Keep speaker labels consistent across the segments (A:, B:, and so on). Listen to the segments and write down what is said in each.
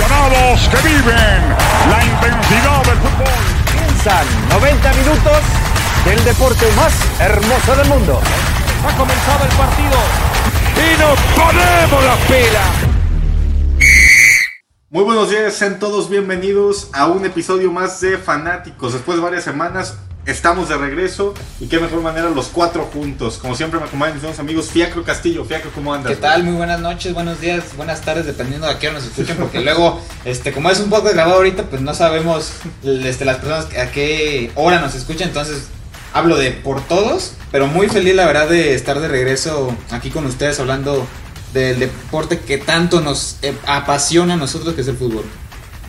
A: aficionados que viven la intensidad del fútbol.
B: Comienzan 90 minutos del deporte más hermoso del mundo.
C: Ha comenzado el partido y nos ponemos la pila.
D: Muy buenos días, sean todos bienvenidos a un episodio más de Fanáticos. Después de varias semanas, estamos de regreso y qué mejor manera los cuatro juntos. Como siempre me acompañan mis amigos Fiacro Castillo. Fiacro, ¿cómo andas?
E: ¿Qué tal? Muy buenas noches, buenos días, buenas tardes, dependiendo de a qué hora nos escuchen, porque luego, este, como es un poco grabado ahorita, pues no sabemos este, las personas a qué hora nos escuchan, entonces hablo de por todos, pero muy feliz la verdad de estar de regreso aquí con ustedes hablando del deporte que tanto nos eh, apasiona a nosotros, que es el fútbol.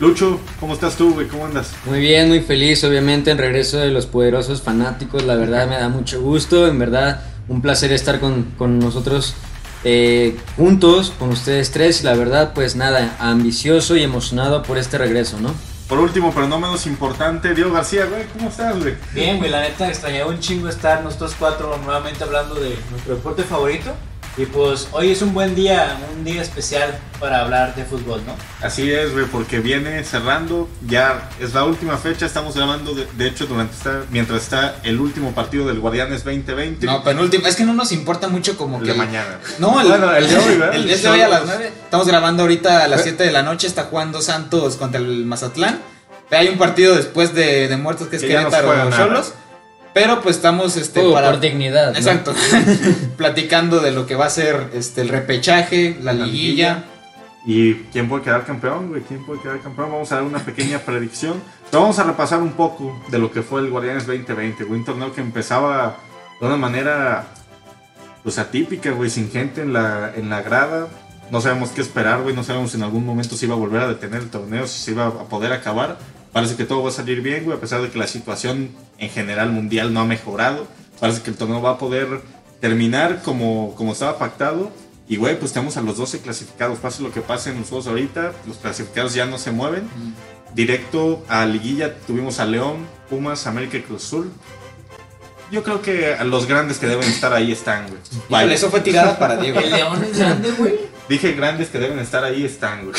D: Lucho, ¿cómo estás tú, güey? ¿Cómo andas?
F: Muy bien, muy feliz, obviamente, en regreso de los poderosos fanáticos. La verdad me da mucho gusto, en verdad, un placer estar con, con nosotros eh, juntos, con ustedes tres. Y la verdad, pues nada, ambicioso y emocionado por este regreso, ¿no?
D: Por último, pero no menos importante, Diego García, güey, ¿cómo estás, güey?
G: Bien, güey, la neta extrañaba un chingo estar nosotros cuatro nuevamente hablando de nuestro deporte favorito. Y pues hoy es un buen día, un día especial para hablar de fútbol, ¿no?
D: Así es, güey, porque viene cerrando, ya es la última fecha, estamos grabando, de, de hecho, durante esta, mientras está el último partido del Guardianes 2020.
E: No, penúltimo, es que no nos importa mucho como
D: el
E: que...
D: de mañana.
E: No, el,
D: Bueno, el de hoy, ¿verdad?
E: El de hoy a las 9. Estamos grabando ahorita a las 7 de la noche. Está jugando Santos contra el Mazatlán. Hay un partido después de, de muertos que es
D: Que
E: Querétaro
D: nada.
E: Pero pues estamos este, para-
F: por dignidad. ¿no?
E: Exacto. Platicando de lo que va a ser este, el repechaje, la
D: La
E: liguilla.
D: ¿Y quién puede quedar campeón, güey? ¿Quién puede quedar campeón? Vamos a dar una pequeña predicción. Pero vamos a repasar un poco de lo que fue el Guardianes 2020, güey. Un torneo que empezaba de una manera, pues atípica, güey, sin gente en la, en la grada. No sabemos qué esperar, güey. No sabemos si en algún momento se iba a volver a detener el torneo, si se iba a poder acabar. Parece que todo va a salir bien, güey, a pesar de que la situación en general mundial no ha mejorado. Parece que el torneo va a poder terminar como, como estaba pactado. Y, güey, pues estamos a los 12 clasificados. Pase lo que pase en los juegos ahorita, los clasificados ya no se mueven. Directo a Liguilla tuvimos a León, Pumas, América y Cruz Azul. Yo creo que los grandes que deben estar ahí están, güey.
E: Eso fue tirada para Diego.
G: El León es grande, güey.
D: Dije grandes que deben estar ahí están, güey.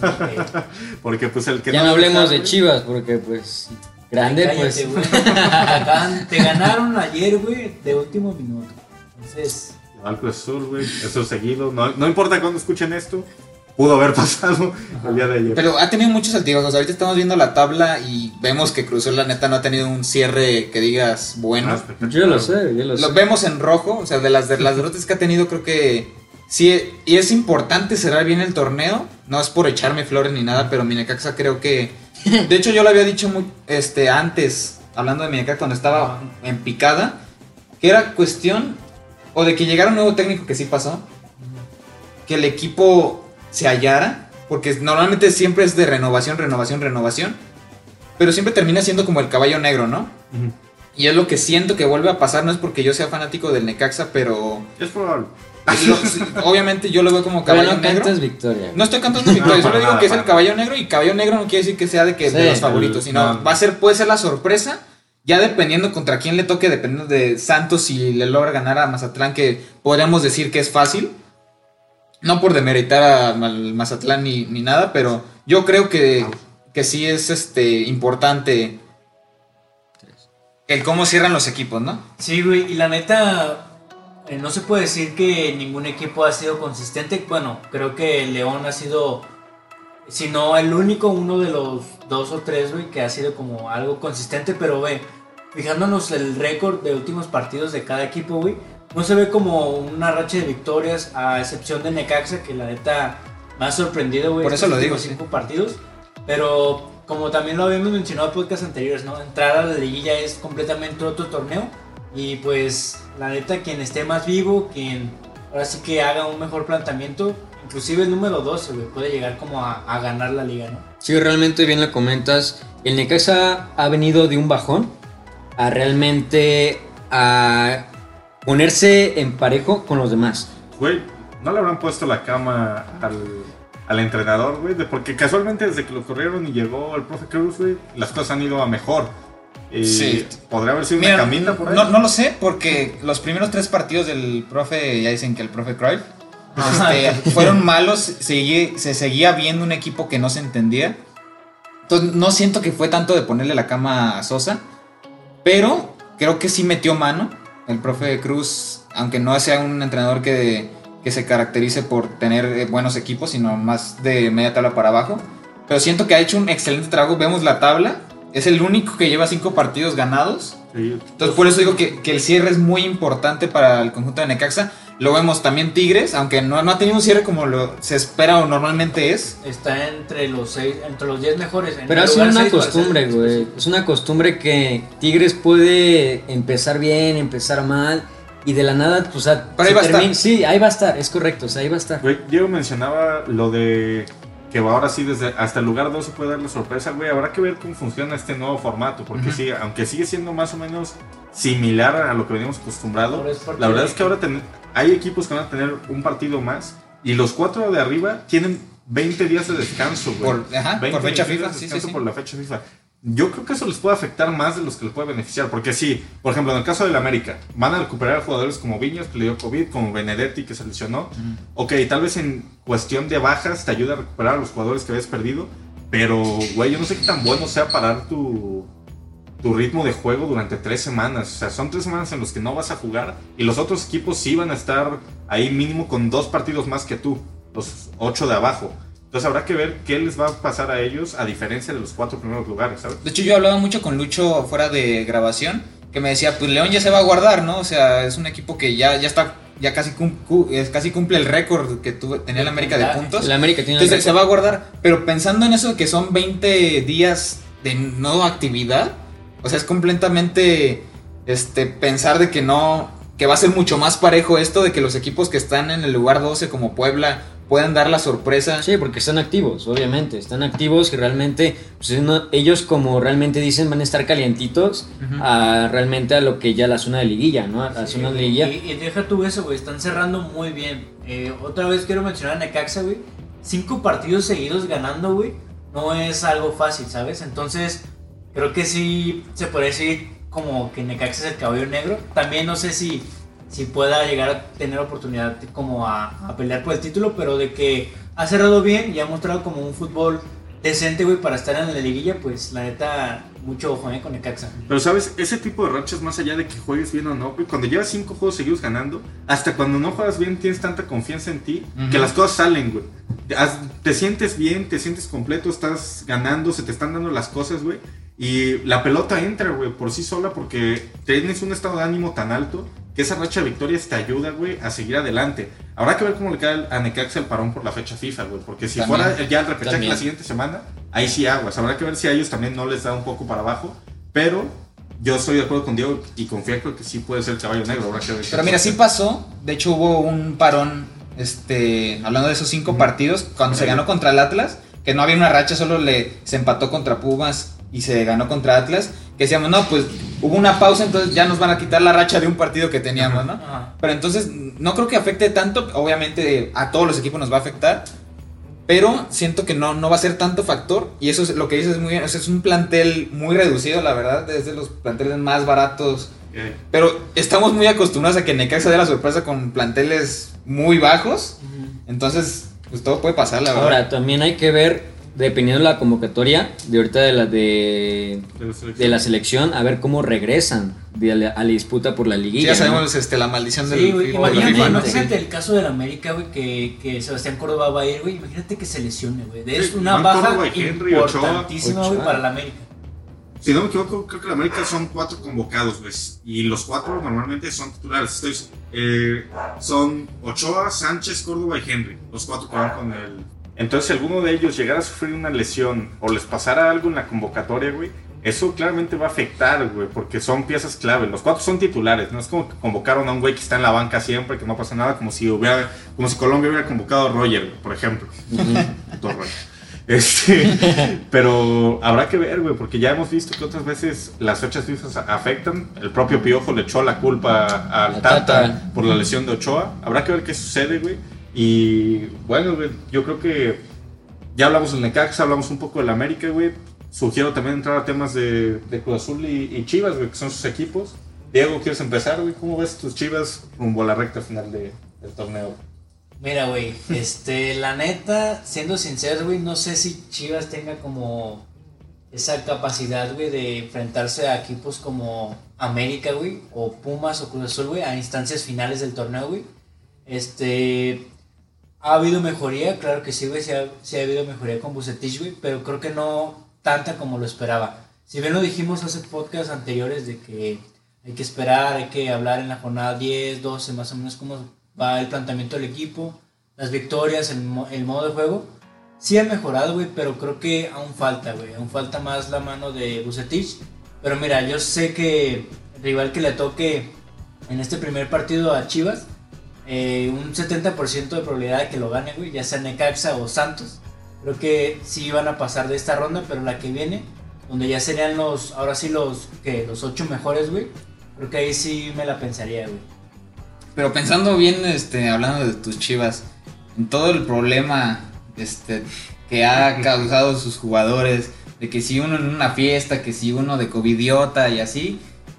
D: Porque pues el que
F: Ya no hablemos de Chivas, porque pues grande,
G: Cállate,
F: pues.
G: Te ganaron ayer, güey, de último minuto. Entonces,
D: Al Cruz Azul, güey. Eso seguido. No, no importa cuándo escuchen esto. Pudo haber pasado el día de ayer.
E: Pero ha tenido muchos altibajos. Ahorita estamos viendo la tabla y vemos que Cruzul la neta no ha tenido un cierre que digas bueno.
D: Ah,
F: Yo lo sé, yo lo sé.
E: Lo vemos en rojo, o sea, de las, de las derrotas que ha tenido, creo que sí, y es importante cerrar bien el torneo. No es por echarme flores ni nada, pero mi Necaxa creo que. De hecho, yo lo había dicho muy, este, antes, hablando de mi Necaxa cuando estaba en picada, que era cuestión o de que llegara un nuevo técnico que sí pasó, que el equipo se hallara, porque normalmente siempre es de renovación, renovación, renovación, pero siempre termina siendo como el caballo negro, ¿no? Y es lo que siento que vuelve a pasar, no es porque yo sea fanático del Necaxa, pero
D: Es probable.
E: Lo- obviamente yo lo veo como caballo
F: no
E: negro.
F: cantas victoria.
E: No estoy cantando victoria,
D: No,
E: solo digo que es el caballo negro y caballo negro no quiere decir que sea de que de los favoritos, sino
D: no.
E: va a ser puede ser la sorpresa, ya dependiendo contra quién le toque, dependiendo de Santos si le logra ganar a Mazatlán que podríamos decir que es fácil. No por demeritar a- al Mazatlán ni, ni nada, pero yo creo que, que sí es este importante el cómo cierran los equipos, ¿no?
G: sí, güey, y la neta, no se puede decir que ningún equipo ha sido consistente. Bueno, creo que León ha sido, si no el único, uno de los dos o tres, güey, que ha sido como algo consistente, pero, güey, fijándonos el récord de últimos partidos de cada equipo, güey, no se ve como una racha de victorias, a excepción de Necaxa, que la neta me ha sorprendido, güey.
E: Por eso lo digo, sí.
G: cinco partidos. Pero como también lo habíamos mencionado en podcasts anteriores, ¿no? Entrar a la liguilla es completamente otro torneo. Y pues, la neta, quien esté más vivo, quien ahora sí que haga un mejor planteamiento, inclusive el número 12, güey, puede llegar como a, a ganar la liga, ¿no?
F: Sí, realmente bien lo comentas. El Necaxa ha venido de un bajón a realmente a ponerse en parejo con los demás.
D: Güey, ¿no le habrán puesto la cama al, al entrenador, güey? Porque casualmente desde que lo corrieron y llegó el profe Cruz, güey, las cosas han ido a mejor.
E: Sí.
D: Podría haber sido
E: Mira,
D: una camita por ahí.
E: no, no lo sé, porque los primeros tres partidos del profe ya dicen que el profe Cruyff Este, fueron malos, seguí- se seguía viendo un equipo que no se entendía. Entonces, no siento que fue tanto de ponerle la cama a Sosa, pero creo que sí metió mano. El profe Cruz, aunque no sea un entrenador que, que se caracterice por tener eh, buenos equipos, sino más de media tabla para abajo. Pero siento que ha hecho un excelente trabajo. Vemos la tabla. Es el único que lleva cinco partidos ganados.
D: Sí,
E: Entonces por eso digo que, que el cierre es muy importante para el conjunto de Necaxa. Lo vemos también Tigres, aunque no, no ha tenido un cierre como lo se espera o normalmente es.
G: Está entre los seis, entre los 10 mejores. en
F: Pero
G: el
F: ha sido
G: lugar
F: una costumbre, güey. Es una costumbre que Tigres puede empezar bien, empezar mal. Y de la nada, pues, o sea,
E: Pero ahí va a estar.
F: termina- Sí, ahí va a estar, es correcto, o sea, ahí va a estar.
D: Güey, Diego mencionaba lo de que ahora sí, desde hasta el lugar 2 se puede dar la sorpresa, güey. Habrá que ver cómo funciona este nuevo formato, porque sí, aunque sigue siendo más o menos similar a lo que veníamos
G: partido
D: la verdad
G: de
D: es que ahora ten- hay equipos que van a tener un partido más y los cuatro de arriba tienen 20 días de descanso, güey.
E: Por- ajá,
D: 20
E: por fecha
D: días de
E: FIFA, sí, sí,
D: descanso
E: sí.
D: por la fecha FIFA. Yo creo que eso les puede afectar más de los que les puede beneficiar, porque sí, por ejemplo, en el caso del América, van a recuperar jugadores como Viñas, que le dio COVID, como Benedetti, que se lesionó. Ok, tal vez en cuestión de bajas te ayuda a recuperar a los jugadores que habías perdido, pero, güey, yo no sé qué tan bueno sea parar tu, tu ritmo de juego durante tres semanas. O sea, son tres semanas en los que no vas a jugar y los otros equipos sí van a estar ahí mínimo con dos partidos más que tú, los ocho de abajo. Entonces habrá que ver qué les va a pasar a ellos a diferencia de los cuatro primeros lugares, ¿sabes?
E: De hecho yo hablaba mucho con Lucho fuera de grabación, que me decía, pues León ya se va a guardar, ¿no? O sea, es un equipo que ya, ya está, ya casi, cum- cu- es- casi cumple el récord que tuvo- tenía el América de puntos.
F: El América tiene
E: Entonces se va a guardar. Pero pensando en eso de que son 20 días de no actividad, o sea, es completamente este, pensar de que no, que va a ser mucho más parejo esto, de que los equipos que están en el lugar 12 como Puebla puedan dar la sorpresa.
F: Sí, porque están activos, obviamente. Están activos y realmente, pues, ellos como realmente dicen van a estar calientitos a realmente a lo que ya la zona de liguilla, ¿no? A la
G: Sí,
F: zona de liguilla.
G: Y, y deja tú eso, güey. Están cerrando muy bien. Eh, otra vez quiero mencionar a Necaxa, güey. Cinco partidos seguidos ganando, güey. No es algo fácil, ¿sabes? Entonces, creo que sí se puede decir como que Necaxa es el caballo negro. También no sé si, si pueda llegar a tener oportunidad como a, a pelear por el título, pero de que ha cerrado bien y ha mostrado como un fútbol decente, güey, para estar en la liguilla, pues la neta, mucho ojo, eh, con Necaxa.
D: Pero sabes, ese tipo de rachas, más allá de que juegues bien o no, güey, cuando llevas cinco juegos seguidos ganando, hasta cuando no juegas bien tienes tanta confianza en ti que las cosas salen, güey. Te, te sientes bien, te sientes completo, estás ganando, se te están dando las cosas, güey. Y la pelota entra, güey, por sí sola porque tienes un estado de ánimo tan alto que esa racha de victorias te ayuda, güey, a seguir adelante. Habrá que ver cómo le cae a Necaxa el parón por la fecha FIFA, güey, porque si
E: También.
D: fuera ya el repechaje
F: También.
D: la siguiente semana, ahí sí aguas. Habrá que ver si a ellos también no les da un poco para abajo, pero yo estoy de acuerdo con Diego y confío que sí puede ser el caballo negro. Habrá que ver
E: Pero mira, sí pasó. De hecho, hubo un parón, este, hablando de esos cinco partidos, cuando se ganó contra el Atlas, que no había una racha, solo le se empató contra Pumas y se ganó contra Atlas, que decíamos, no, pues hubo una pausa, entonces ya nos van a quitar la racha de un partido que teníamos, ¿no?
G: Ajá.
E: Pero entonces no creo que afecte tanto, obviamente a todos los equipos nos va a afectar, pero siento que no, no va a ser tanto factor y eso es lo que dices es muy bien, o sea, es un plantel muy reducido, la verdad, es de los planteles más baratos pero estamos muy acostumbrados a que Necaxa dé la sorpresa con planteles muy bajos. Entonces, pues todo puede pasar, la verdad.
F: Ahora, también hay que ver, dependiendo de la convocatoria de ahorita de la de,
D: de la selección.
F: de la selección, a ver cómo regresan de la- a la disputa por la
E: Sí,
F: liguilla.
E: ya
F: ¿no?
E: sabemos este, la maldición del
G: Sí, güey,
E: FIFA, de la
G: imagínate,
E: FIFA, ¿no?
G: imagínate el caso del América, güey, que, que Sebastián Córdoba va a ir, güey. Imagínate que se lesione, güey. Es
D: Sí,
G: una baja
D: Córdoba y Henry, Ochoa.
G: importantísima, güey, para la América.
D: Si no me equivoco, creo que la América son cuatro convocados, güey. Y los cuatro normalmente son titulares. Estoy, eh, son Ochoa, Sánchez, Córdoba y Henry. Los cuatro que van con el. Entonces, si alguno de ellos llegara a sufrir una lesión o les pasara algo en la convocatoria, güey, eso claramente va a afectar, güey, porque son piezas clave. Los cuatro son titulares, no es como que convocaron a un güey que está en la banca siempre, que no pasa nada, como si hubiera, como si Colombia hubiera convocado a Roger, güey, por ejemplo. Este, pero habrá que ver, güey, porque ya hemos visto que otras veces las fechas FIFA afectan. El propio Piojo le echó la culpa al Tata. por la lesión de Ochoa. Habrá que ver qué sucede, güey. Y bueno, güey, yo creo que ya hablamos del Necaxa, hablamos un poco del América, güey. Sugiero también entrar a temas de, Cruz Azul y, y Chivas, güey, que son sus equipos. Diego, ¿quieres empezar, güey? ¿Cómo ves tus Chivas rumbo a la recta final de- del torneo?
G: Mira, güey, este, la neta, siendo sincero, güey, no sé si Chivas tenga como esa capacidad, güey, de enfrentarse a equipos como América, güey, o Pumas o Cruz Azul, güey, a instancias finales del torneo, güey. Este, ha habido mejoría, claro que sí, güey, sí ha, sí ha habido mejoría con Bucetich, güey, pero creo que no tanta como lo esperaba. Si bien lo dijimos hace podcasts anteriores de que hay que esperar, hay que hablar en la jornada 10, 12, más o menos cómo va el planteamiento del equipo, las victorias, el, el modo de juego. Sí ha mejorado, güey, pero creo que aún falta, güey. Aún falta más la mano de Bucetich. Pero mira, yo sé que el rival que le toque en este primer partido a Chivas, eh, un 70% de probabilidad de que lo gane, güey, ya sea Necaxa o Santos. Creo que sí van a pasar de esta ronda, pero la que viene, donde ya serían los, ahora sí los, que los ocho mejores, güey. Creo que ahí sí me la pensaría, güey.
E: Pero pensando bien, este, hablando de tus chivas, en todo el problema este, que ha causado sus jugadores, de que si uno en una fiesta, que si uno de covidiota y así,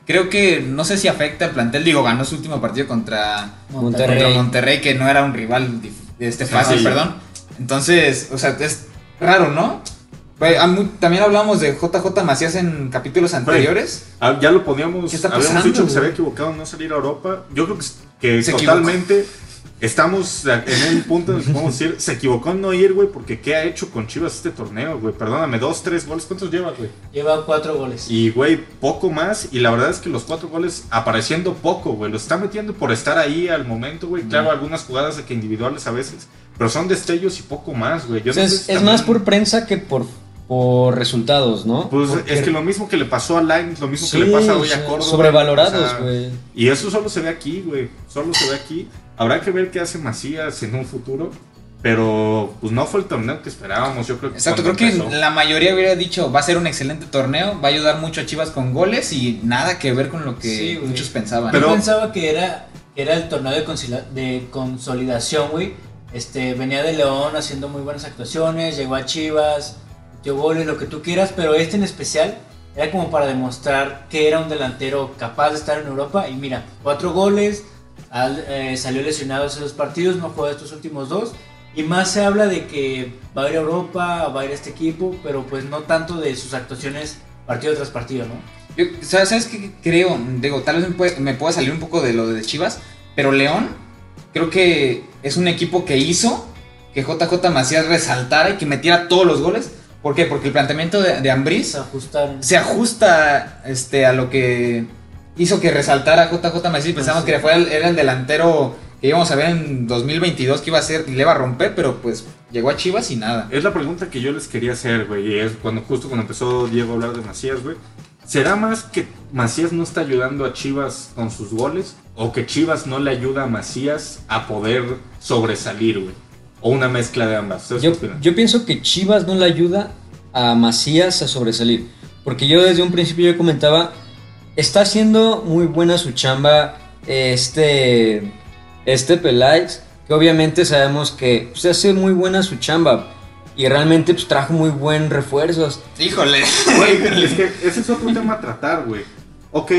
E: creo que no sé si afecta al plantel. Digo, ganó su último partido contra
F: Monterrey.
E: contra Monterrey, que no era un rival este, fácil,
D: Sí.
E: perdón. Entonces, o sea, es raro, ¿no? También hablamos de JJ Macías en capítulos anteriores.
D: Ah, Ya lo poníamos,
E: ¿Qué está
D: habíamos dicho que se había equivocado en no salir a Europa. Yo creo que, que totalmente estamos en un punto en el que podemos decir, se equivocó en no ir, güey, porque ¿qué ha hecho con Chivas este torneo, güey? Perdóname, dos, tres goles, ¿cuántos lleva, güey?
G: Lleva cuatro goles.
D: Y, güey, poco más. Y la verdad es que los cuatro goles apareciendo poco, güey. Lo está metiendo por estar ahí al momento, güey. Claro, algunas jugadas de que individuales a veces. Pero son destellos y poco más, güey. Yo
F: O sea,
D: no sé
F: es,
D: si
F: es
D: también-
F: más por prensa que por, por resultados, ¿no?
D: Pues
F: Porque-
D: es que lo mismo que le pasó a Lines, lo mismo
F: Sí,
D: que le pasa hoy a Córdoba.
F: Sobrevalorados,
D: o sea,
F: güey.
D: Y eso solo se ve aquí, güey. Solo se ve aquí. Habrá que ver qué hace Macías en un futuro. Pero pues no fue el torneo que esperábamos. Yo creo que.
E: Exacto, creo que
D: empezó.
E: la mayoría hubiera dicho va a ser un excelente torneo, va a ayudar mucho a Chivas con goles y nada que ver con lo que
G: Sí,
E: muchos pensaban.
D: Pero-
G: Yo pensaba que era, que era el torneo de, de consolidación, güey. Este, venía de León haciendo muy buenas actuaciones, llegó a Chivas, metió goles, lo que tú quieras, pero este en especial era como para demostrar que era un delantero capaz de estar en Europa. Y mira, cuatro goles, al- eh, salió lesionado esos dos partidos, no jugó estos últimos dos. Y más se habla de que va a ir a Europa, va a ir a este equipo, pero pues no tanto de sus actuaciones partido tras partido, ¿no?
E: Yo, ¿sabes, ¿Sabes qué creo? Digo, tal vez me, puede- me pueda salir un poco de lo de Chivas, pero León creo que es un equipo que hizo que JJ Macías resaltara y que metiera todos los goles. ¿Por qué? Porque el planteamiento de, de Ambriz
G: Se
E: se ajusta este, a lo que hizo que resaltara JJ Macías. Pensamos
G: sí.
E: que fue el- era el delantero que íbamos a ver en 2022 que iba a ser y le iba a romper, pero pues llegó a Chivas y nada.
D: Es la pregunta que yo les quería hacer, güey. Y es cuando justo cuando empezó Diego a hablar de Macías, güey. ¿Será más que Macías no está ayudando a Chivas con sus goles? ¿O que Chivas no le ayuda a Macías a poder sobresalir, güey? ¿O una mezcla de ambas? ¿Ustedes
F: Yo, yo pienso que Chivas no le ayuda a Macías a sobresalir. Porque yo desde un principio yo comentaba, está haciendo muy buena su chamba este, este Peláez, que obviamente sabemos que pues, hace muy buena su chamba. Y realmente pues, trajo muy buen refuerzos.
E: Híjole.
D: Güey, es que ese es otro tema a tratar, güey. Ok.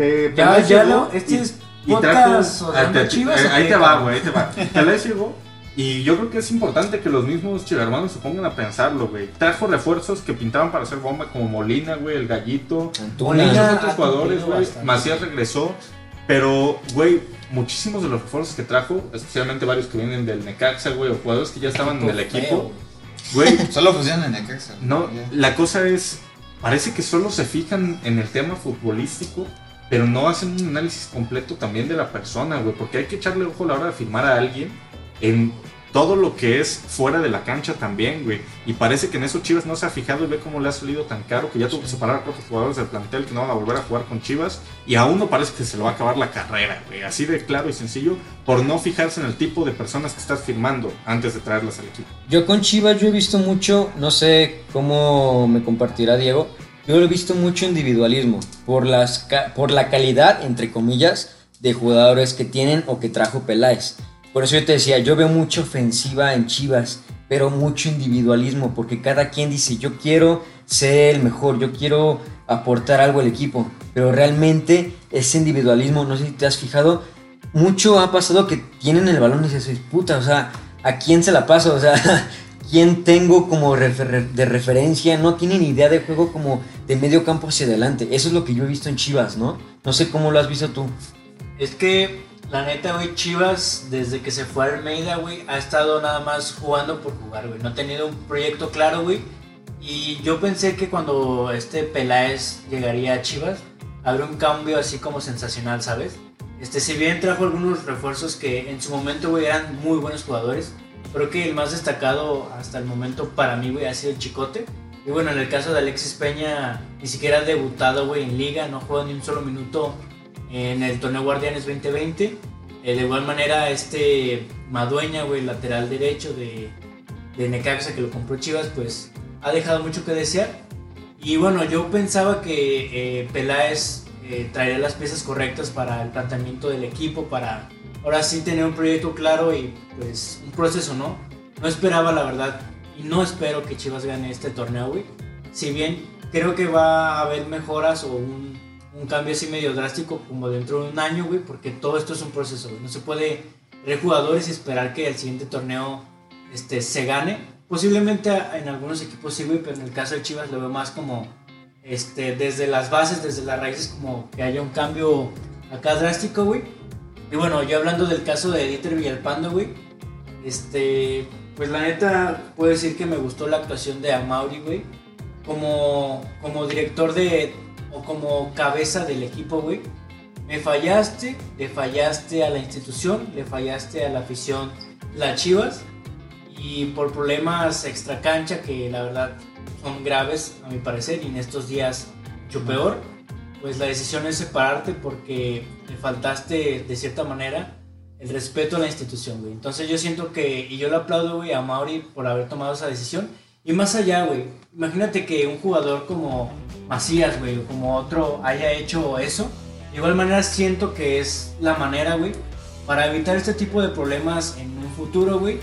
D: Eh,
G: Ya, ya
D: llegó
G: no, este
D: y-
G: es
D: y
G: podcast
D: trajo-
G: odiando
D: ah,
G: a
D: te-
G: Chivas,
D: eh,
G: ¿o
D: Ahí te va, güey, ahí te va. Peláez llegó y yo creo que es importante que los mismos chivermanos se pongan a pensarlo, güey. Trajo refuerzos que pintaban para hacer bomba como Molina, güey, el Gallito.
F: Antuna.
D: Muchos otros jugadores, güey. Macías regresó. Pero, güey, muchísimos de los refuerzos que trajo, especialmente varios que vienen del Necaxa, güey, o jugadores que ya estaban en el equipo, güey,
E: Solo funciona en Necaxa.
D: no, la cosa es, parece que solo se fijan en el tema futbolístico, pero no hacen un análisis completo también de la persona, güey, porque hay que echarle ojo a la hora de firmar a alguien en todo lo que es fuera de la cancha también, güey. Y parece que en eso Chivas no se ha fijado y ve cómo le ha salido tan caro que ya tuvo que separar a cuatro jugadores del plantel que no van a volver a jugar con Chivas. Y a uno parece que se le va a acabar la carrera, güey. Así de claro y sencillo, por no fijarse en el tipo de personas que estás firmando antes de traerlas al equipo.
F: Yo con Chivas yo he visto mucho, no sé cómo me compartirá Diego, yo lo he visto mucho individualismo, por, las, por la calidad, entre comillas, de jugadores que tienen o que trajo Peláez. Por eso yo te decía, yo veo mucha ofensiva en Chivas, pero mucho individualismo, porque cada quien dice, yo quiero ser el mejor, yo quiero aportar algo al equipo, pero realmente ese individualismo, no sé si te has fijado, mucho ha pasado que tienen el balón y dices, puta, o sea, ¿a quién se la paso? O sea, ¿quién tengo como de referencia? No tienen idea de juego como de medio campo hacia adelante. Eso es lo que yo he visto en Chivas, ¿no? No sé cómo lo has visto tú.
G: Es que, la neta, güey, Chivas, desde que se fue a Almeida, güey, ha estado nada más jugando por jugar, güey. No ha tenido un proyecto claro, güey. Y yo pensé que cuando este Peláez llegaría a Chivas, habría un cambio así como sensacional, ¿sabes? Este, si bien trajo algunos refuerzos que en su momento, güey, eran muy buenos jugadores, creo que el más destacado hasta el momento para mí, güey, ha sido el Chicote. Y bueno, en el caso de Alexis Peña, ni siquiera ha debutado, güey, en liga, no juega ni un solo minuto en el torneo Guardianes 2020. Eh, de igual manera, este Madueña, güey, lateral derecho de, de Necaxa que lo compró Chivas, pues ha dejado mucho que desear. Y bueno, yo pensaba que eh, Peláez eh, traería las piezas correctas para el planteamiento del equipo, para ahora sí tener un proyecto claro y pues un proceso, ¿no? No esperaba, la verdad, y no espero que Chivas gane este torneo, güey. Si bien creo que va a haber mejoras o un, un cambio así medio drástico como dentro de un año, güey, porque todo esto es un proceso, güey. No se puede traer jugadores y esperar que el siguiente torneo este, se gane. Posiblemente en algunos equipos sí, güey, pero en el caso de Chivas lo veo más como este, desde las bases, desde las raíces, como que haya un cambio acá drástico, güey. Y bueno, yo hablando del caso de Dieter Villalpando, güey, este, pues la neta puedo decir que me gustó la actuación de Amauri, güey, como, como director de, o como cabeza del equipo, güey. Me fallaste, le fallaste a la institución, le fallaste a la afición, las Chivas, y por problemas extra cancha que la verdad son graves a mi parecer y en estos días mucho peor, pues la decisión es separarte porque le faltaste de cierta manera el respeto a la institución, güey. Entonces yo siento que, y yo le aplaudo, güey, a Mauri por haber tomado esa decisión. Y más allá, güey, imagínate que un jugador como Macías, güey, o como otro haya hecho eso. De igual manera siento que es la manera, güey, para evitar este tipo de problemas en un futuro, güey.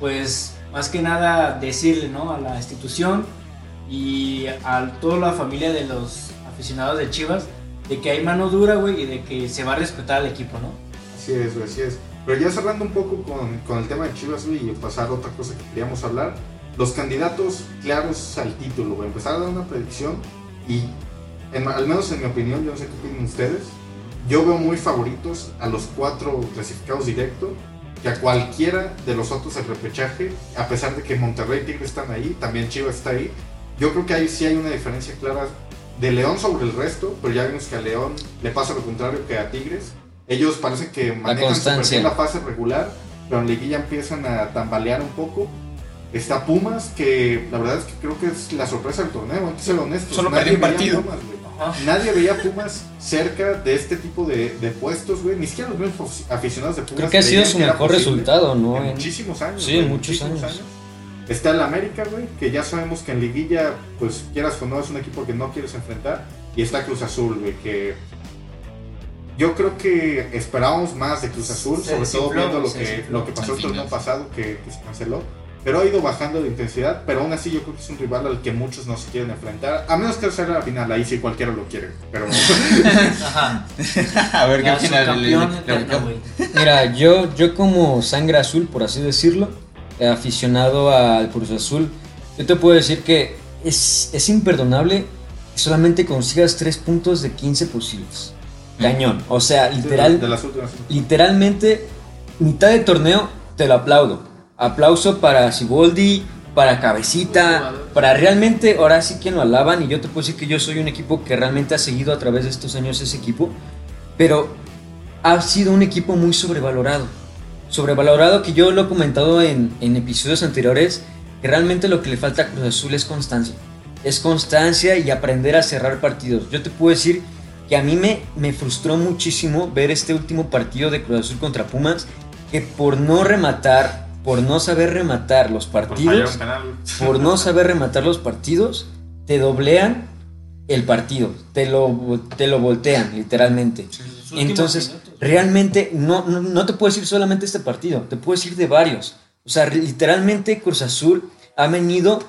G: Pues más que nada decirle, ¿no? A la institución y a toda la familia de los aficionados de Chivas de que hay mano dura, güey, y de que se va a respetar al equipo, ¿no?
D: Así es, güey, así es. Pero ya cerrando un poco con, con el tema de Chivas, güey, y pasar a otra cosa que queríamos hablar. Los candidatos claros al título, güey. Empezar a dar una predicción y, en- al menos en mi opinión, yo no sé qué opinan ustedes, yo veo muy favoritos a los cuatro clasificados directo que a cualquiera de los otros del repechaje, a pesar de que Monterrey y Tigres están ahí, también Chivas está ahí. Yo creo que ahí sí hay una diferencia clara de León sobre el resto, pero ya vimos que a León le pasa lo contrario que a Tigres. Ellos parece que manejan bien la fase regular, pero en liguilla empiezan a tambalear un poco. Está Pumas, que la verdad es que creo que es la sorpresa del torneo, hay que ser honestos.
E: Solo
D: Nadie
E: perdió un
D: veía
E: partido.
D: Pumas, güey. Nadie veía Pumas cerca de este tipo de, de puestos, güey. Ni siquiera los mismos aficionados de Pumas.
F: Creo que ha sido su mejor resultado, ¿no?
D: En
F: En-
D: muchísimos años.
F: Sí,
D: güey,
F: en muchos
D: muchísimos
F: años.
D: Está el América, güey, que ya sabemos que en liguilla, pues quieras o no, es un equipo que no quieres enfrentar. Y está Cruz Azul, güey, que yo creo que esperábamos más de Cruz Azul,
G: Se
D: sobre todo viendo lo que, lo que pasó el torneo pasado, que, que se canceló. Pero ha ido bajando de intensidad, pero aún así yo creo que es un rival al que muchos no se quieren enfrentar. A menos que sea la final, ahí sí cualquiera lo quiere. Pero
G: Ajá.
E: A ver qué opina.
F: Mira, yo, yo como sangre azul, por así decirlo, eh, aficionado al Cruz Azul, yo te puedo decir que es, es imperdonable que solamente consigas 3 puntos de 15 posibles. Cañón. O sea, literal,
D: de las últimas.
F: literalmente, mitad de torneo, te lo aplaudo. Aplauso para Siboldi, para Cabecita, para realmente, ahora sí que lo alaban. Y yo te puedo decir que yo soy un equipo que realmente ha seguido a través de estos años ese equipo. Pero ha sido un equipo muy sobrevalorado. Sobrevalorado que yo lo he comentado en, en episodios anteriores, que realmente lo que le falta a Cruz Azul es constancia. Es constancia y aprender a cerrar partidos. Yo te puedo decir que a mí me, me frustró muchísimo ver este último partido de Cruz Azul contra Pumas, que por no rematar, por no saber rematar los partidos,
D: penal,
F: por no saber rematar los partidos, te doblean el partido, te lo, te lo voltean literalmente. Entonces, realmente no, no, no te puedo decir solamente este partido, te puedo decir de varios. O sea, literalmente Cruz Azul ha venido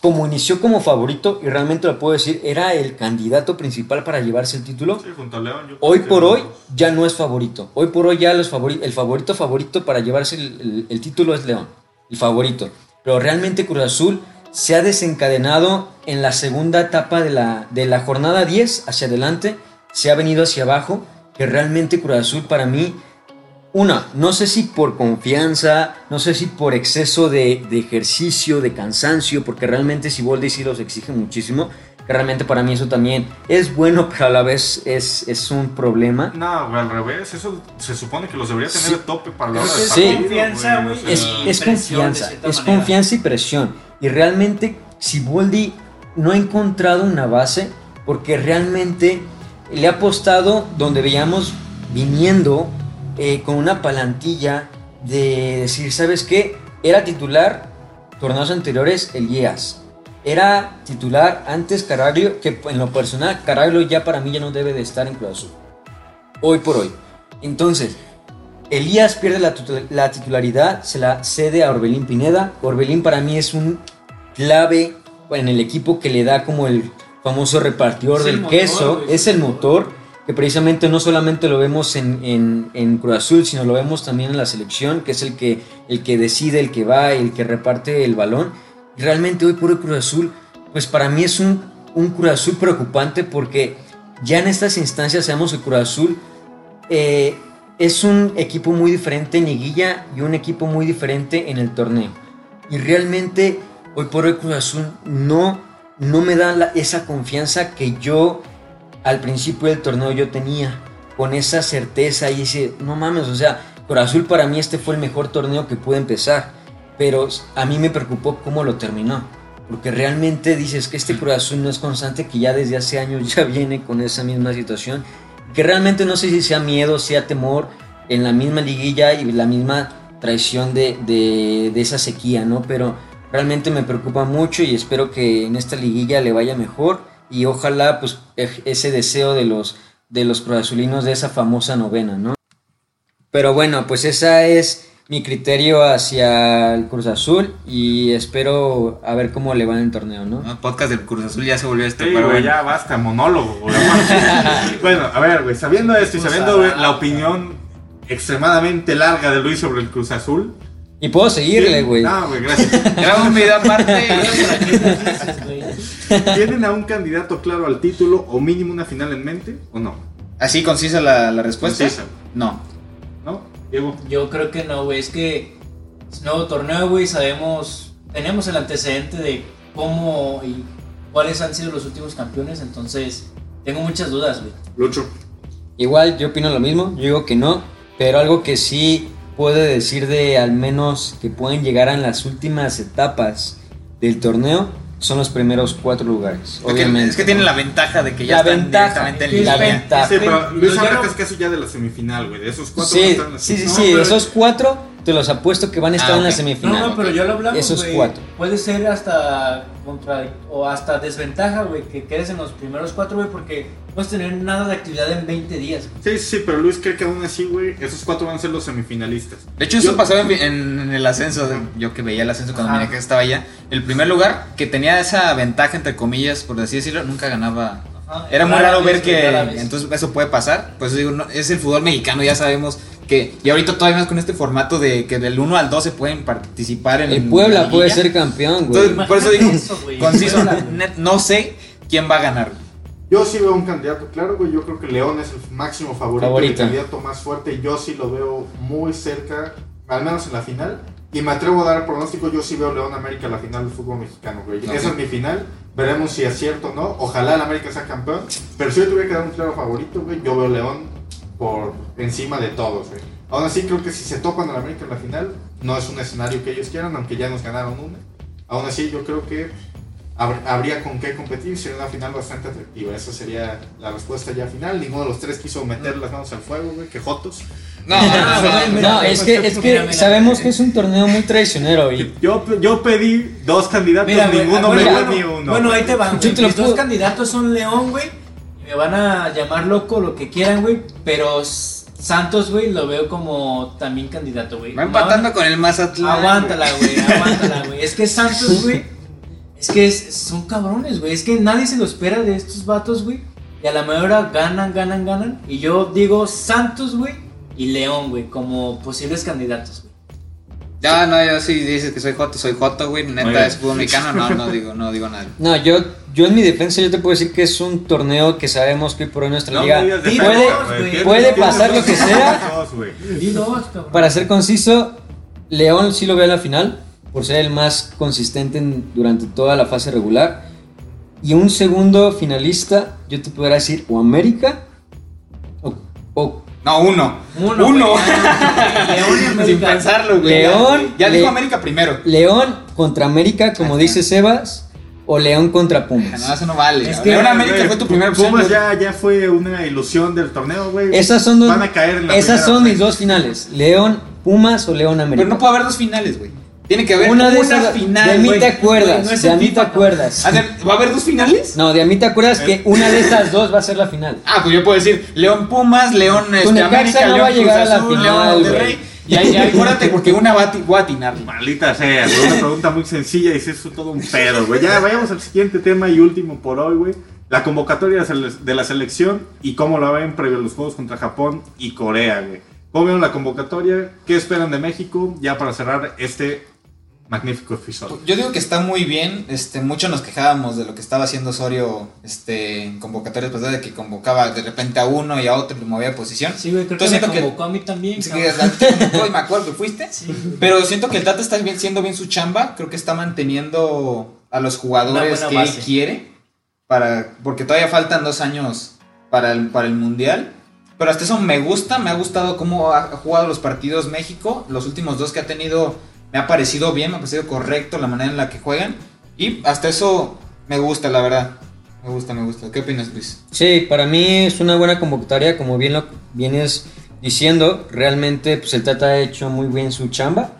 F: como inició como favorito, y realmente lo puedo decir, era el candidato principal para llevarse el título.
D: Sí, junto a León. yo
F: Hoy por hoy ya no es favorito. Hoy por hoy ya los favori- el favorito favorito para llevarse el, el- el título es León. El favorito. Pero realmente Cruz Azul se ha desencadenado en la segunda etapa de la, de la jornada 10 hacia adelante. Se ha venido hacia abajo. Que realmente Cruz Azul para mí una, no sé si por confianza, no sé si por exceso de, de ejercicio, de cansancio, porque realmente Siboldi sí los exige muchísimo, que realmente para mí eso también es bueno, pero a la vez es, es un problema.
D: No, güey, al revés. Eso se supone que los debería tener
F: Sí.
D: a tope para la hora
G: es
F: Sí.
G: confianza,
D: güey,
F: Es,
G: de
F: confianza, es
G: manera.
F: confianza y presión. Y realmente Siboldi no ha encontrado una base porque realmente le ha apostado donde veíamos viniendo eh, con una palantilla de decir, ¿sabes qué? Era titular torneos anteriores Elías. Era titular antes Caraglio, que en lo personal Caraglio ya para mí ya no debe de estar en Cruz Azul. Hoy por hoy. Entonces, Elías pierde la, titularidad, se la cede a Orbelín Pineda. Orbelín para mí es un clave en el equipo que le da como el famoso repartidor del
G: motor,
F: queso, es el motor, precisamente no solamente lo vemos en, en, Cruz Azul, sino lo vemos también en la selección, que es el que, el que decide, el que va, el que reparte el balón. Y realmente hoy por hoy Cruz Azul, pues para mí es un, un Cruz Azul preocupante porque ya en estas instancias sabemos que Cruz Azul eh, es un equipo muy diferente en liguilla y un equipo muy diferente en el torneo. Y realmente hoy por hoy Cruz Azul no, no me da esa confianza que yo al principio del torneo yo tenía. Con esa certeza y dice, no mames, o sea, Cruz Azul para mí este fue el mejor torneo que pude empezar. Pero a mí me preocupó cómo lo terminó. Porque realmente dices que este Cruz Azul no es constante, que ya desde hace años ya viene con esa misma situación. Que realmente no sé si sea miedo, sea temor en la misma liguilla y la misma traición de- de esa sequía, ¿no? Pero realmente me preocupa mucho y espero que en esta liguilla le vaya mejor y ojalá pues ese deseo de los, de los Cruz Azulinos de esa famosa novena, ¿no? Pero bueno, pues esa es mi criterio hacia el Cruz Azul y espero a ver cómo le va en el torneo, ¿no?
E: No, podcast del Cruz Azul ya se volvió esto,
D: Sí,
E: pero
D: güey,
E: bueno.
D: ya basta, monólogo, güey. bueno, a ver, güey, sabiendo esto y sabiendo güey, la opinión extremadamente larga de Luis sobre el Cruz Azul.
F: Y puedo seguirle, güey.
D: No, güey, gracias.
E: Graba un video aparte.
D: ¿Tienen a un candidato claro al título o mínimo una final en mente o no?
E: Así concisa la, la respuesta.
D: Concisa.
E: No.
D: ¿No? Diego.
G: Yo creo que no, güey. Es que es nuevo torneo, güey. Sabemos, tenemos el antecedente de cómo y cuáles han sido los últimos campeones. Entonces, tengo muchas dudas, güey.
D: Lucho.
F: Igual yo opino lo mismo, yo digo que no, pero algo que sí puede decir de al menos que pueden llegar a las últimas etapas del torneo son los primeros cuatro lugares. Obviamente.
E: Es que tienen la ventaja de que ya
F: La
E: están
F: ventaja,
E: directamente en
G: es
F: la
E: línea.
F: ventaja.
D: Sí, pero Luis habla
G: no-
D: casi casi ya de la semifinal, güey. De esos cuatro
F: Sí,
D: estar en la
F: sí, sí, sí,
D: No, pero-
F: esos cuatro te los apuesto que van a estar
E: Ah,
F: en la semifinal.
G: No, no, pero ya lo hablamos,
F: Esos
G: güey.
F: cuatro.
G: Puede ser hasta contra o hasta desventaja, güey, que quedes en los primeros cuatro, güey, porque no puedes tener nada de actividad en 20 días.
D: Sí, sí, pero Luis cree que aún así, güey, esos cuatro van a ser los semifinalistas.
E: De hecho, eso
D: Yo-
E: pasaba en, en- en el ascenso. de- yo que veía el ascenso cuando
G: Ajá.
E: mi que estaba allá. El primer lugar que tenía esa ventaja, entre comillas, por así decirlo, nunca ganaba. Era muy raro ver que entonces eso puede pasar. Pues digo, no, es el fútbol mexicano, ya sabemos que. Y ahorita todavía más con este formato de que del 1 al 12 pueden participar en
F: El Puebla
E: la
F: puede ser campeón, güey.
E: Entonces, por eso digo,
G: eso, güey.
E: conciso, no sé quién va a ganar.
D: Yo sí veo un candidato claro, güey. Yo creo que León es el máximo favorito,
F: Favorito.
D: el candidato más fuerte. Yo sí lo veo muy cerca, al menos en la final. Y me atrevo a dar pronóstico. Yo sí veo León América la final del fútbol mexicano, güey. Esa es mi final. Veremos si es cierto o no. Ojalá el América sea campeón. Pero si yo tuviera que dar un claro favorito, güey, yo veo León por encima de todos, güey. Aún así, creo que si se topan al América en la final, no es un escenario que ellos quieran, aunque ya nos ganaron una. Aún así, yo creo que habría con qué competir, sería una final bastante atractiva. Esa sería la respuesta ya final. Ninguno de los tres quiso meter las manos al fuego, güey, que jotos.
E: No,
G: Ah, güey, mira,
F: No, es que, es que
G: mira.
F: sabemos que es un torneo muy traicionero y
D: Yo, yo pedí dos candidatos,
G: Mira,
D: ninguno me
G: bueno,
D: dio ni uno.
G: Bueno, ahí te van, güey.
F: te
G: Mis dos
F: puedo-
G: candidatos son León, güey. Y me van a llamar loco, lo que quieran, güey. Pero Santos, güey, lo veo como también candidato, güey.
E: Va empatando con el Mazatlán.
G: Aguántala, güey, aguántala, güey. Es que Santos, güey, Es que es- son cabrones, güey. Es que nadie se lo espera de estos vatos, güey. Y a la mayor hora ganan, ganan, ganan. Y yo digo Santos, güey, y León, güey, como posibles candidatos, güey.
E: Ya, no, yo sí dices que soy Joto, soy Joto, güey. Neta es fútbol mexicano, no, no digo, no digo nada.
F: No, yo, yo en mi defensa yo te puedo decir que es un torneo que sabemos que por hoy nuestra
D: No
F: liga
G: Puede-
D: defensa,
G: puede
F: pasar lo que sea.
D: dos.
F: Para ser conciso, León sí lo veo en la final, por ser el más consistente en- durante toda la fase regular. Y un segundo finalista, yo te podría decir o América o, o
E: No, uno.
G: Uno.
E: Uno.
G: León.
E: Sin pensarlo, güey.
F: León,
E: Ya dijo
F: Le-
E: América primero.
F: León contra América, como
E: Ajá.
F: dice Sebas, o León contra
E: No,
F: Pumas.
E: eso no vale.
G: Es que-
E: León América
D: Güey,
E: fue tu primera opción.
D: Pumas ya, ya fue una ilusión del torneo, güey.
F: Esas son, dos-
D: Van a caer en la
F: esas son mis dos finales, León Pumas o León América.
E: Pero no puede haber dos finales, güey. Tiene que haber
F: una
E: una,
F: de esas,
E: final,
F: de mí
E: güey.
F: te acuerdas,
G: güey, no es
F: de
G: el
F: mí te acuerdas.
E: A ver, ¿Va a haber dos finales?
F: No, de a mí te acuerdas que una de esas dos va a ser la final.
E: Ah, pues yo puedo decir León Pumas, León este, América,
F: no
E: León
F: va a llegar
E: Cruz
F: a la final,
E: León
F: güey.
E: Y ahí, acuérdate porque una va a, a atinar.
D: Maldita sea, güey. Una pregunta muy sencilla y si eso es todo un pedo, güey. Ya vayamos al siguiente tema y último por hoy, güey. La convocatoria de la selección y cómo la ven previo a los juegos contra Japón y Corea, güey. ¿Cómo vieron la convocatoria? ¿Qué esperan de México? Ya para cerrar este magnífico episodio.
E: Yo digo que está muy bien. Este, mucho nos quejábamos de lo que estaba haciendo Osorio este, en convocatorias pasadas, de que convocaba de repente a uno y a otro y le movía posición.
G: Sí, güey, creo que
E: Entonces
G: me
E: siento que-
G: convocó a mí también.
E: Sí, que convocó y me acuerdo que fuiste. Pero siento que el Tata está bien, siendo bien su chamba. Creo que está manteniendo a los jugadores que él quiere. Para, porque todavía faltan dos años para el, para el Mundial. Pero hasta eso me gusta, me ha gustado cómo ha jugado los partidos México. Los últimos dos que ha tenido me ha parecido bien, me ha parecido correcto la manera en la que juegan. Y hasta eso me gusta, la verdad. Me gusta, me gusta. ¿Qué opinas, Luis?
F: Sí, para mí es una buena convocatoria, como bien lo vienes diciendo, realmente pues el Tata ha hecho muy bien su chamba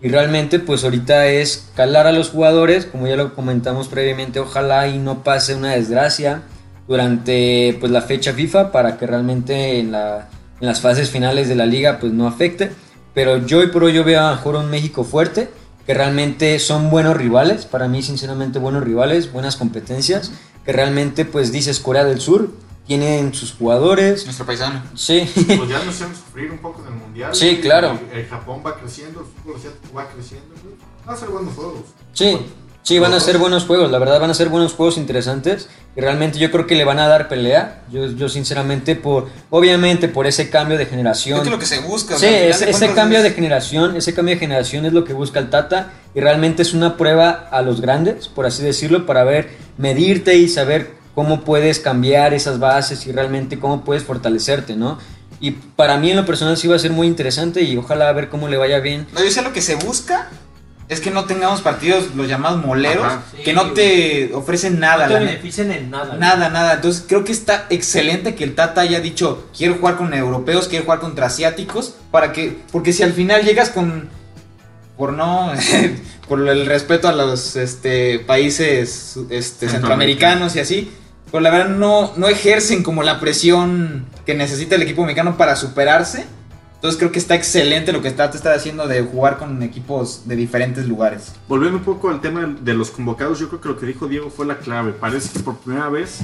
F: y realmente pues ahorita es calar a los jugadores, como ya lo comentamos previamente, ojalá y no pase una desgracia durante pues la fecha FIFA para que realmente en, la- en las fases finales de la liga pues no afecte, pero yo hoy por hoy yo veo a un México fuerte, que realmente son buenos rivales, para mí sinceramente buenos rivales, buenas competencias, que realmente pues dices Corea del Sur, tienen sus jugadores,
E: Nuestro paisano.
F: sí,
D: Pues ya nos hicieron sufrir un poco en el mundial.
F: Sí, claro.
D: El, el Japón va creciendo, el fútbol va creciendo, güey. Va a ser buenos juegos.
F: sí, sí, van a ser buenos juegos, la verdad van a ser buenos juegos interesantes y realmente yo creo que le van a dar pelea, yo, yo sinceramente por, obviamente por ese cambio de generación.
E: Creo que lo que se busca.
F: Sí,
E: final
F: ese, cambio
E: es-
F: de generación, ese cambio de generación es lo que busca el Tata y realmente es una prueba a los grandes, por así decirlo, para ver, medirte y saber cómo puedes cambiar esas bases y realmente cómo puedes fortalecerte, ¿no? Y para mí en lo personal sí va a ser muy interesante y ojalá a ver cómo le vaya bien.
E: No, yo sé lo que se busca es que no tengamos partidos, los llamados moleros,
D: Ajá.
E: que no te ofrecen nada.
G: No te benefician en nada. güey.
E: Nada, nada. Entonces creo que está excelente que el Tata haya dicho, quiero jugar con europeos, quiero jugar contra asiáticos, para que, porque si al final llegas con, por no, por el respeto a los este, países este, centroamericanos y así, pues la verdad no, no ejercen como la presión que necesita el equipo mexicano para superarse. Entonces creo que está excelente lo que el Tata está haciendo de jugar con equipos de diferentes lugares.
D: Volviendo un poco al tema de los convocados, yo creo que lo que dijo Diego fue la clave. Parece que por primera vez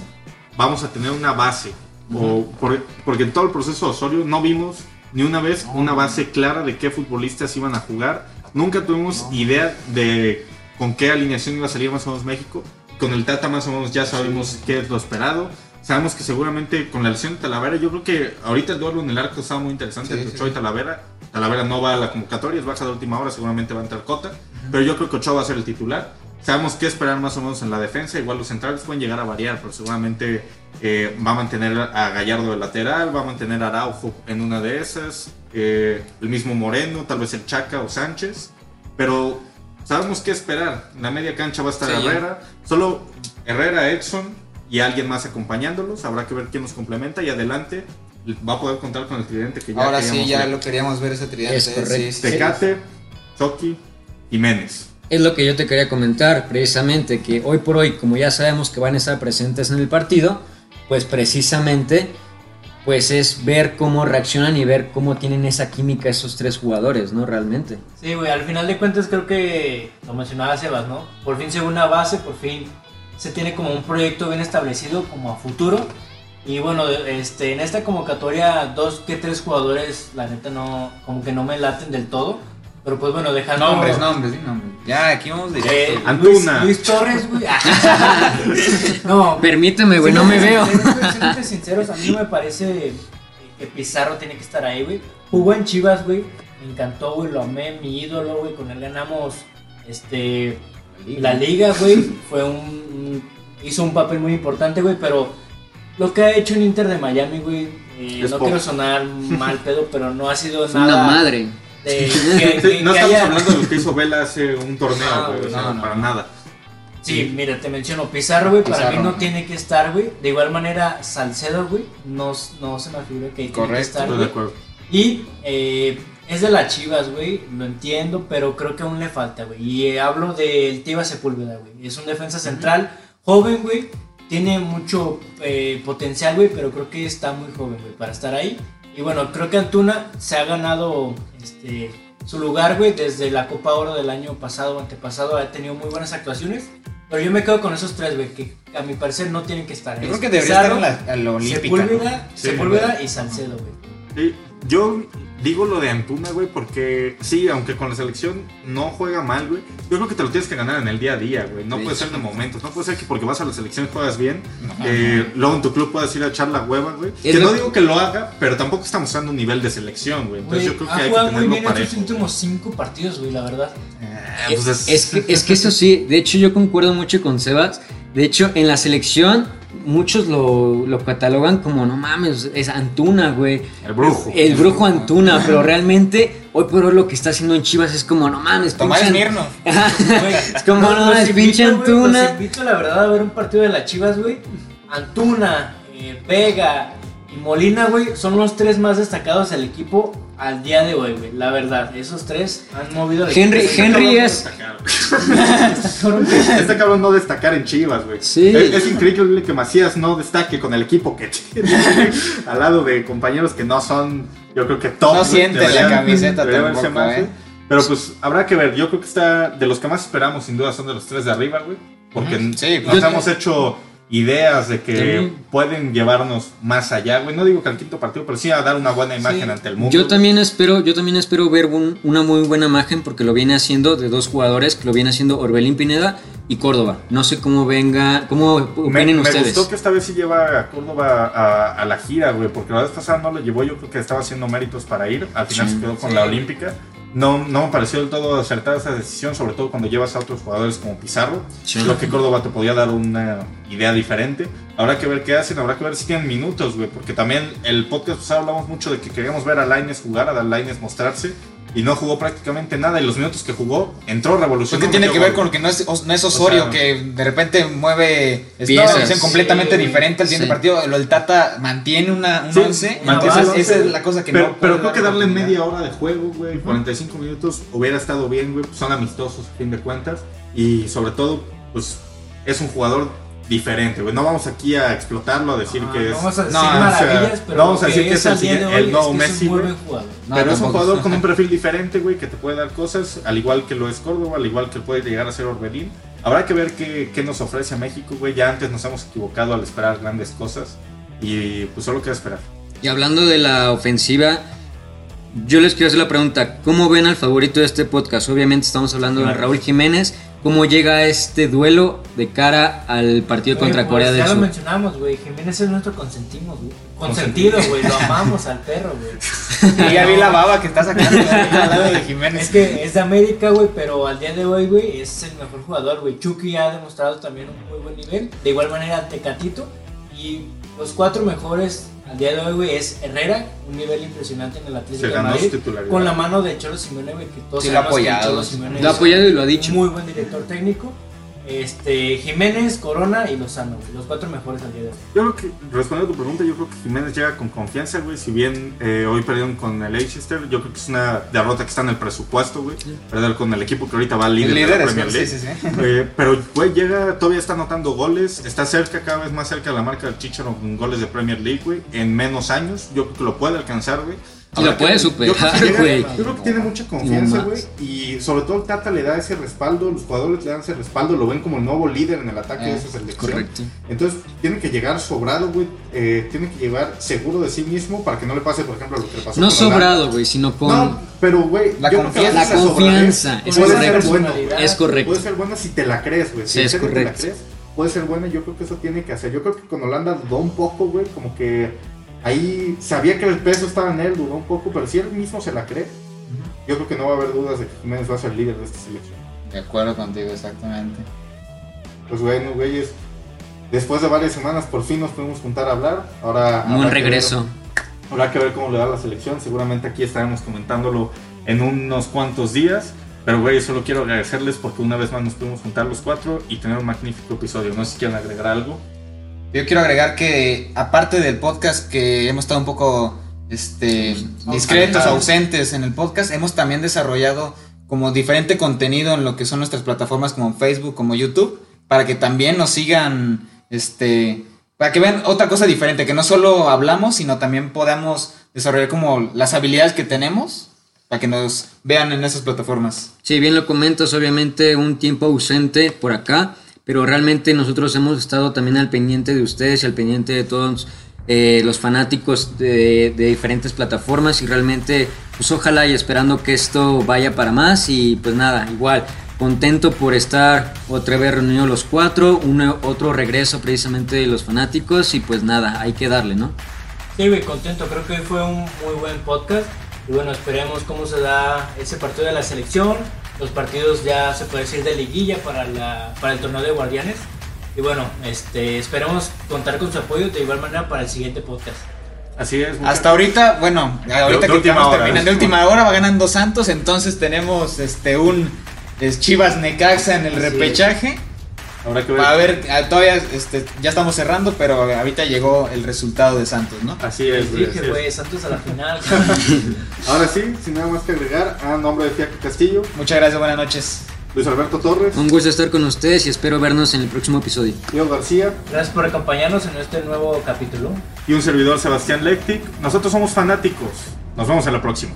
D: vamos a tener una base. o por- porque en todo el proceso de Osorio no vimos ni una vez una base clara de qué futbolistas iban a jugar. Nunca tuvimos idea de con qué alineación iba a salir más o menos México. Con el Tata más o menos ya sabemos qué es lo esperado. Sabemos que seguramente con la lesión de Talavera, yo creo que ahorita el duelo en el arco estaba muy interesante entre
E: sí.
D: Ochoa y Talavera. Talavera no va a la convocatoria, es baja de última hora, seguramente va a entrar Cota. Pero yo creo que Ochoa va a ser el titular. Sabemos qué esperar más o menos en la defensa. Igual los centrales pueden llegar a variar, pero seguramente eh, va a mantener a Gallardo de lateral, va a mantener a Araujo en una de esas. eh, el mismo Moreno, tal vez el Chaca o Sánchez. Pero sabemos qué esperar. En la media cancha va a estar
E: Sí.
D: Herrera. Solo Herrera, Edson y alguien más acompañándolos. Habrá que ver quién nos complementa. Y adelante va a poder contar con el tridente que ya
E: Ahora sí, ya
D: ver.
E: lo queríamos ver ese tridente.
F: Es
E: ¿eh?
F: correcto.
E: Sí.
D: Tecate, Chucky, Jiménez.
F: Es lo que yo te quería comentar, precisamente, que hoy por hoy, como ya sabemos que van a estar presentes en el partido, pues precisamente, pues es ver cómo reaccionan y ver cómo tienen esa química esos tres jugadores, ¿no? Realmente.
G: Sí, güey, al final de cuentas creo que lo mencionaba Sebas, ¿no? Por fin se ve una base, por fin se tiene como un proyecto bien establecido como a futuro. Y bueno, este, en esta convocatoria, dos que tres jugadores, la neta, no, como que no me laten del todo. Pero pues bueno, dejando.
E: Nombres, nombres, sí, nombres. Ya, aquí vamos directo.
G: Eh.
D: Antuna.
G: Luis, Luis Torres, güey. no,
F: Permíteme, güey, no me veo.
G: Siendo sinceros, a mí me parece que Pizarro tiene que estar ahí, güey. Jugó en Chivas, güey. Me encantó, güey. Lo amé, mi ídolo, güey. Con él ganamos este, la liga, güey. Fue un, Hizo un papel muy importante, güey. Pero lo que ha hecho en Inter de Miami, güey. eh, no
D: poco.
G: quiero sonar mal pedo, pero no ha sido
F: Es
G: nada.
F: una madre.
G: de- que-
D: Sí,
G: que-
D: no
G: que
D: estamos
G: haya-
D: hablando de lo que hizo Vela hace un torneo,
G: Ah,
D: güey. o sea,
E: no,
D: para nada.
G: Sí, mira, te menciono Pizarro, güey, para mí no tiene que estar, güey. De igual manera, Salcedo, güey, no, no se me figura que tiene que
E: Correcto,
G: estar,
D: Estoy de acuerdo.
G: Y eh, es de las Chivas, güey, lo entiendo, pero creo que aún le falta, güey. Y eh, hablo del Tiva Sepúlveda, güey. Es un defensa central joven, güey. Tiene mucho eh, potencial, güey, pero creo que está muy joven, güey, para estar ahí. Y bueno, creo que Antuna se ha ganado este, su lugar, güey, desde la Copa Oro del año pasado o antepasado. Ha tenido muy buenas actuaciones. Pero yo me quedo con esos tres, güey, que a mi parecer no tienen que estar.
E: Yo creo que debería estar en la, en la olímpica. ¿no?
G: Sepúlveda,
D: Sí,
G: Sepúlveda y Salcedo, güey.
D: Sí, yo digo lo de Antuna, güey, porque sí, aunque con la selección no juega mal, güey, yo creo que te lo tienes que ganar en el día a día, güey. No
F: Sí.
D: puede ser de momentos, no puede ser que porque vas a la selección juegas bien, eh, luego en tu club puedas ir a echar la hueva, güey. Que no digo que lo haga, pero tampoco está mostrando un nivel de selección, güey. Entonces yo creo
G: ha
D: que hay que
G: jugado muy
D: tenerlo
G: bien
D: parejo.
G: últimos cinco partidos, güey, la verdad.
D: Eh, pues es-
F: Es que, es que eso sí, de hecho yo concuerdo mucho con Sebas. De hecho, en la selección muchos lo, lo catalogan como, no mames, es Antuna, güey.
D: El brujo.
F: El brujo Antuna, pero realmente hoy por hoy lo que está haciendo en Chivas es como, no mames,
E: Tomás
F: pinche-
E: Mirno.
F: Es como, no mames,
G: invito,
F: pinche Antuna.
G: Los invito, la verdad, a ver un partido de las Chivas, güey. Antuna, eh, Vega y Molina, güey, son los tres más destacados del equipo al día de hoy, güey. La verdad, esos tres han movido el
F: Henry,
G: equipo.
F: Henry es...
D: Este cabrón no destacar en Chivas, güey.
F: Sí.
D: Es, es increíble que Macías no destaque con el equipo que tiene al lado de compañeros que no son, yo creo que top.
E: No sienten la
D: Deberían-
E: camiseta
D: deberían verse
E: tampoco,
D: más,
E: ¿eh?
D: Pero pues habrá que ver. Yo creo que está de los que más esperamos, sin duda, son de los tres de arriba, güey. Porque.
E: Sí,
D: nos
F: yo-
D: hemos hecho ideas de que pueden llevarnos más allá, güey. No digo que al quinto partido, pero sí a dar una buena imagen
G: Sí.
D: ante el mundo.
F: Yo también espero, yo también espero ver un- una muy buena imagen porque lo viene haciendo de dos jugadores que lo viene haciendo Orbelín Pineda y Córdoba. No sé cómo venga, cómo
D: Me,
F: opinen
D: me
F: ustedes.
D: gustó que esta vez sí lleva a Córdoba a, a la gira, güey, porque la vez pasada no lo llevó, yo creo que estaba haciendo méritos para ir, al final
F: Sí.
D: se quedó con la Olímpica. No, no me pareció del todo acertada esa decisión, sobre todo cuando llevas a otros jugadores como Pizarro.
F: Sí.
D: Creo que Córdoba te podía dar una idea diferente. Habrá que ver qué hacen, habrá que ver si tienen minutos, güey, porque también el podcast pasado hablamos mucho de que queríamos ver a Laines jugar, a Laines mostrarse. Y no jugó prácticamente nada. Y los minutos que jugó, entró revolucionó.
E: que tiene que ver
D: gol.
E: con que no es, no es Osorio,
D: O sea,
E: que de repente mueve es
F: Piezas.
E: una visión completamente
G: Sí,
E: diferente al siguiente
F: sí.
E: partido. Lo del Tata mantiene una, un
D: Sí,
E: 11.
D: mantiene
E: entonces,
D: el
E: esa
D: once.
E: es la cosa que
D: pero,
E: no.
D: pero creo que
E: dar
D: darle media hora de juego, güey, 45 minutos hubiera estado bien, güey. Son amistosos, a fin de cuentas. Y sobre todo, pues es un jugador diferente, güey. No vamos aquí a explotarlo, a decir
G: Ah,
D: que
G: no
D: es.
G: vamos a decir
E: no, o sea,
G: maravillas, pero
D: no vamos a decir que es el
G: hoy
D: el nuevo
G: es que es
D: Messi, güey.
G: buen jugador.
E: No,
D: pero es un jugador con un perfil diferente, güey, que te puede dar cosas, al igual que lo es Córdoba, al igual que puede llegar a ser Orbelín. Habrá que ver qué, qué nos ofrece a México, güey. Ya antes nos hemos equivocado al esperar grandes cosas. Y pues solo queda esperar.
F: Y hablando de la ofensiva, yo les quiero hacer la pregunta, ¿cómo ven al favorito de este podcast? Obviamente estamos hablando de. Raúl Jiménez. ¿Cómo llega este duelo de cara al partido
G: Oye,
F: contra
G: pues,
F: Corea del
G: ya lo
F: Sur?
G: mencionamos, güey. Jiménez es nuestro consentimos, güey. Consentido, güey. Lo amamos al perro, güey.
E: Y ya vi la baba que está sacando al lado de Jiménez.
G: Es que es de América, güey, pero al día de hoy, güey, es el mejor jugador, güey. Chucky ha demostrado también un muy buen nivel. De igual manera, Tecatito. Y los cuatro mejores al día de hoy, güey, es Herrera, un nivel impresionante en el Atlético
D: Se
G: de
D: ganó
G: Madrid.
D: su titularidad.
G: Con la mano de Cholo Simeone, güey, que todos
E: Sí, lo ha apoyado,
G: Cholo
E: sí.
G: Simeone
F: Lo ha
G: es
F: apoyado y lo ha dicho.
G: Muy buen director técnico. Este, Jiménez, Corona y Lozano, los cuatro mejores al día de hoy.
D: Yo creo que, respondiendo a tu pregunta, yo creo que Jiménez llega con confianza, güey. Si bien eh, hoy perdieron con el Leicester, yo creo que es una derrota que está en el presupuesto, güey. Perder con el equipo que ahorita va líder de la
E: Líderes,
D: Premier
E: sí,
D: League.
E: sí, sí.
D: Eh, pero, güey, llega, todavía está anotando goles. Está cerca, cada vez más cerca de la marca del Chicharo con goles de Premier League, güey. En menos años, yo creo que lo puede alcanzar, güey.
F: Y lo puede superar, güey.
D: Yo creo que tiene mucha confianza,
F: No
D: güey. Y sobre todo el Tata le da ese respaldo, los jugadores le dan ese respaldo, lo ven como el nuevo líder en el ataque de
E: Ah,
D: esa selección.
F: Correcto.
D: Entonces tiene que llegar sobrado, güey. eh, tiene que llegar seguro de sí mismo para que no le pase, por ejemplo, lo que le pasó
F: No
D: con
F: sobrado, güey, sino con...
D: No, pero, güey,
E: La
D: yo creo que a
E: confianza.
F: La confianza, es
D: puede
F: correcto. Es correcto.
D: Puede ser buena si te la crees, güey. Si
F: Sí, es
D: serio te la
F: correcto.
D: crees, puede ser buena. Yo creo que eso tiene que hacer. Yo creo que con Holanda dudó un poco, güey. Como que ahí sabía que el peso estaba en él, dudó un poco. Pero si él mismo se la cree, yo creo que no va a haber dudas de que Jiménez va a ser líder de esta selección.
E: De acuerdo contigo, exactamente.
D: Pues bueno, güeyes. Después de varias semanas por fin nos pudimos juntar a hablar. Ahora
F: Un
D: habrá que
F: regreso.
D: ver- habrá que ver cómo le da la selección. Seguramente aquí estaremos comentándolo en unos cuantos días. Pero güey, solo quiero agradecerles porque una vez más nos pudimos juntar los cuatro y tener un magnífico episodio. No sé si quieren agregar algo.
E: Yo quiero agregar que, aparte del podcast, que hemos estado un poco este, discretos, ausentes en el podcast, hemos también desarrollado como diferente contenido en lo que son nuestras plataformas como Facebook, como YouTube, para que también nos sigan, este, para que vean otra cosa diferente, que no solo hablamos, sino también podamos desarrollar como las habilidades que tenemos, para que nos vean en esas plataformas.
F: Sí, bien lo comentas, obviamente un tiempo ausente por acá, pero realmente nosotros hemos estado también al pendiente de ustedes y al pendiente de todos eh, los fanáticos de, de diferentes plataformas y realmente, pues ojalá y esperando que esto vaya para más y pues nada, igual, contento por estar otra vez reunidos los cuatro, un otro regreso precisamente de los fanáticos y pues nada, hay que darle, ¿no?
G: Sí, güey, contento. Creo que hoy fue un muy buen podcast. Y bueno, esperemos cómo se da ese partido de la selección. Los partidos ya se puede decir de liguilla para, la, para el torneo de guardianes. Y bueno, este, esperemos contar con su apoyo de igual manera para el siguiente podcast.
D: Así es.
E: Hasta ahorita, bueno, ahorita
D: de
E: que estamos
D: hora,
E: terminando
D: de
E: última hora va ganando Santos, entonces tenemos este un es Chivas Necaxa en el
G: Así es.
D: Habrá que ver.
E: A ver, ah, todavía este, ya estamos cerrando, pero ahorita llegó el resultado de Santos, ¿no?
D: Así es, güey,
G: dije,
D: así es.
G: güey, Santos a la final.
D: Ahora sí, sin nada más que agregar, a nombre de Fiaco Castillo,
E: Muchas gracias, buenas noches.
D: Luis Alberto Torres,
F: Un gusto estar con ustedes y espero vernos en el próximo episodio.
D: Diego García
G: Gracias por acompañarnos en este nuevo capítulo.
D: y un servidor Sebastián Lectic. Nosotros somos fanáticos. Nos vemos en la próxima.